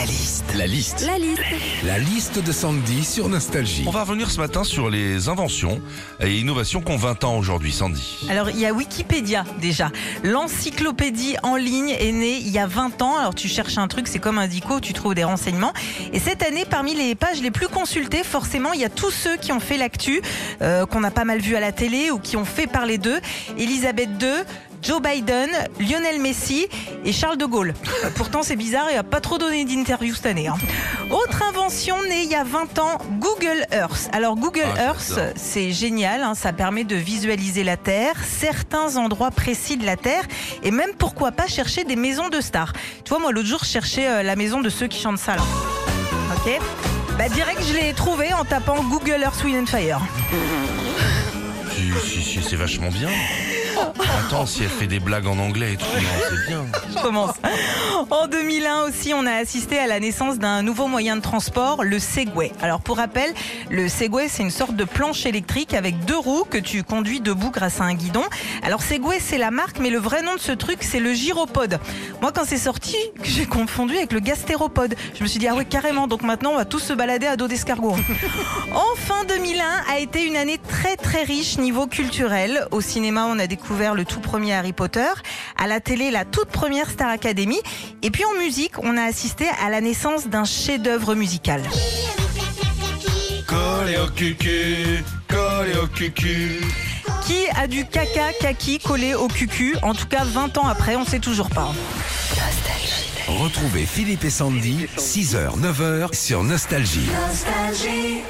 La liste. La liste. La liste. La liste de Sandy sur Nostalgie. On va revenir ce matin sur les inventions et innovations qu'on 20 ans aujourd'hui, Sandy. Alors, il y a Wikipédia déjà. L'encyclopédie en ligne est née il y a 20 ans. Alors, tu cherches un truc, c'est comme un dico, tu trouves des renseignements. Et cette année, parmi les pages les plus consultées, forcément, il y a tous ceux qui ont fait l'actu, euh, qu'on a pas mal vu à la télé ou qui ont fait parler d'eux. Elisabeth II, Joe Biden, Lionel Messi et Charles de Gaulle. Euh, Pourtant, c'est bizarre, il n'a pas trop donné d'interview cette année. hein. Autre invention née il y a 20 ans, Google Earth. Alors, Google Ah, Earth, c'est génial, hein, ça permet de visualiser la Terre, certains endroits précis de la Terre, et même pourquoi pas chercher des maisons de stars. Tu vois, moi l'autre jour, je cherchais euh, la maison de ceux qui chantent ça là. Ok bah direct, je l'ai trouvé en tapant Google Earth Wind and Fire. Si, si, si, c'est vachement bien. Attends, si elle fait des blagues en anglais et tout, c'est bien. Je commence. En 2001 aussi, on a assisté à la naissance d'un nouveau moyen de transport, le Segway. Alors pour rappel, le Segway, c'est une sorte de planche électrique avec deux roues que tu conduis debout grâce à un guidon. Alors Segway, c'est la marque, mais le vrai nom de ce truc, c'est le gyropode. Moi, quand c'est sorti, j'ai confondu avec le gastéropode. Je me suis dit, ah ouais, carrément, donc maintenant, on va tous se balader à dos d'escargot. Enfin, 2001 a été une année très très riche niveau culturel. Au cinéma, on a découvert le tout premier Harry Potter. À la télé, la toute première Star Academy. Et puis en musique, on a assisté à la naissance d'un chef-d'œuvre musical. Collé au cucu, collé au cucu. Qui a du caca kaki collé au cucu? En tout cas, 20 ans après, on sait toujours pas. Retrouvez Philippe et Sandy, 6h, 9h sur Nostalgie. Nostalgie.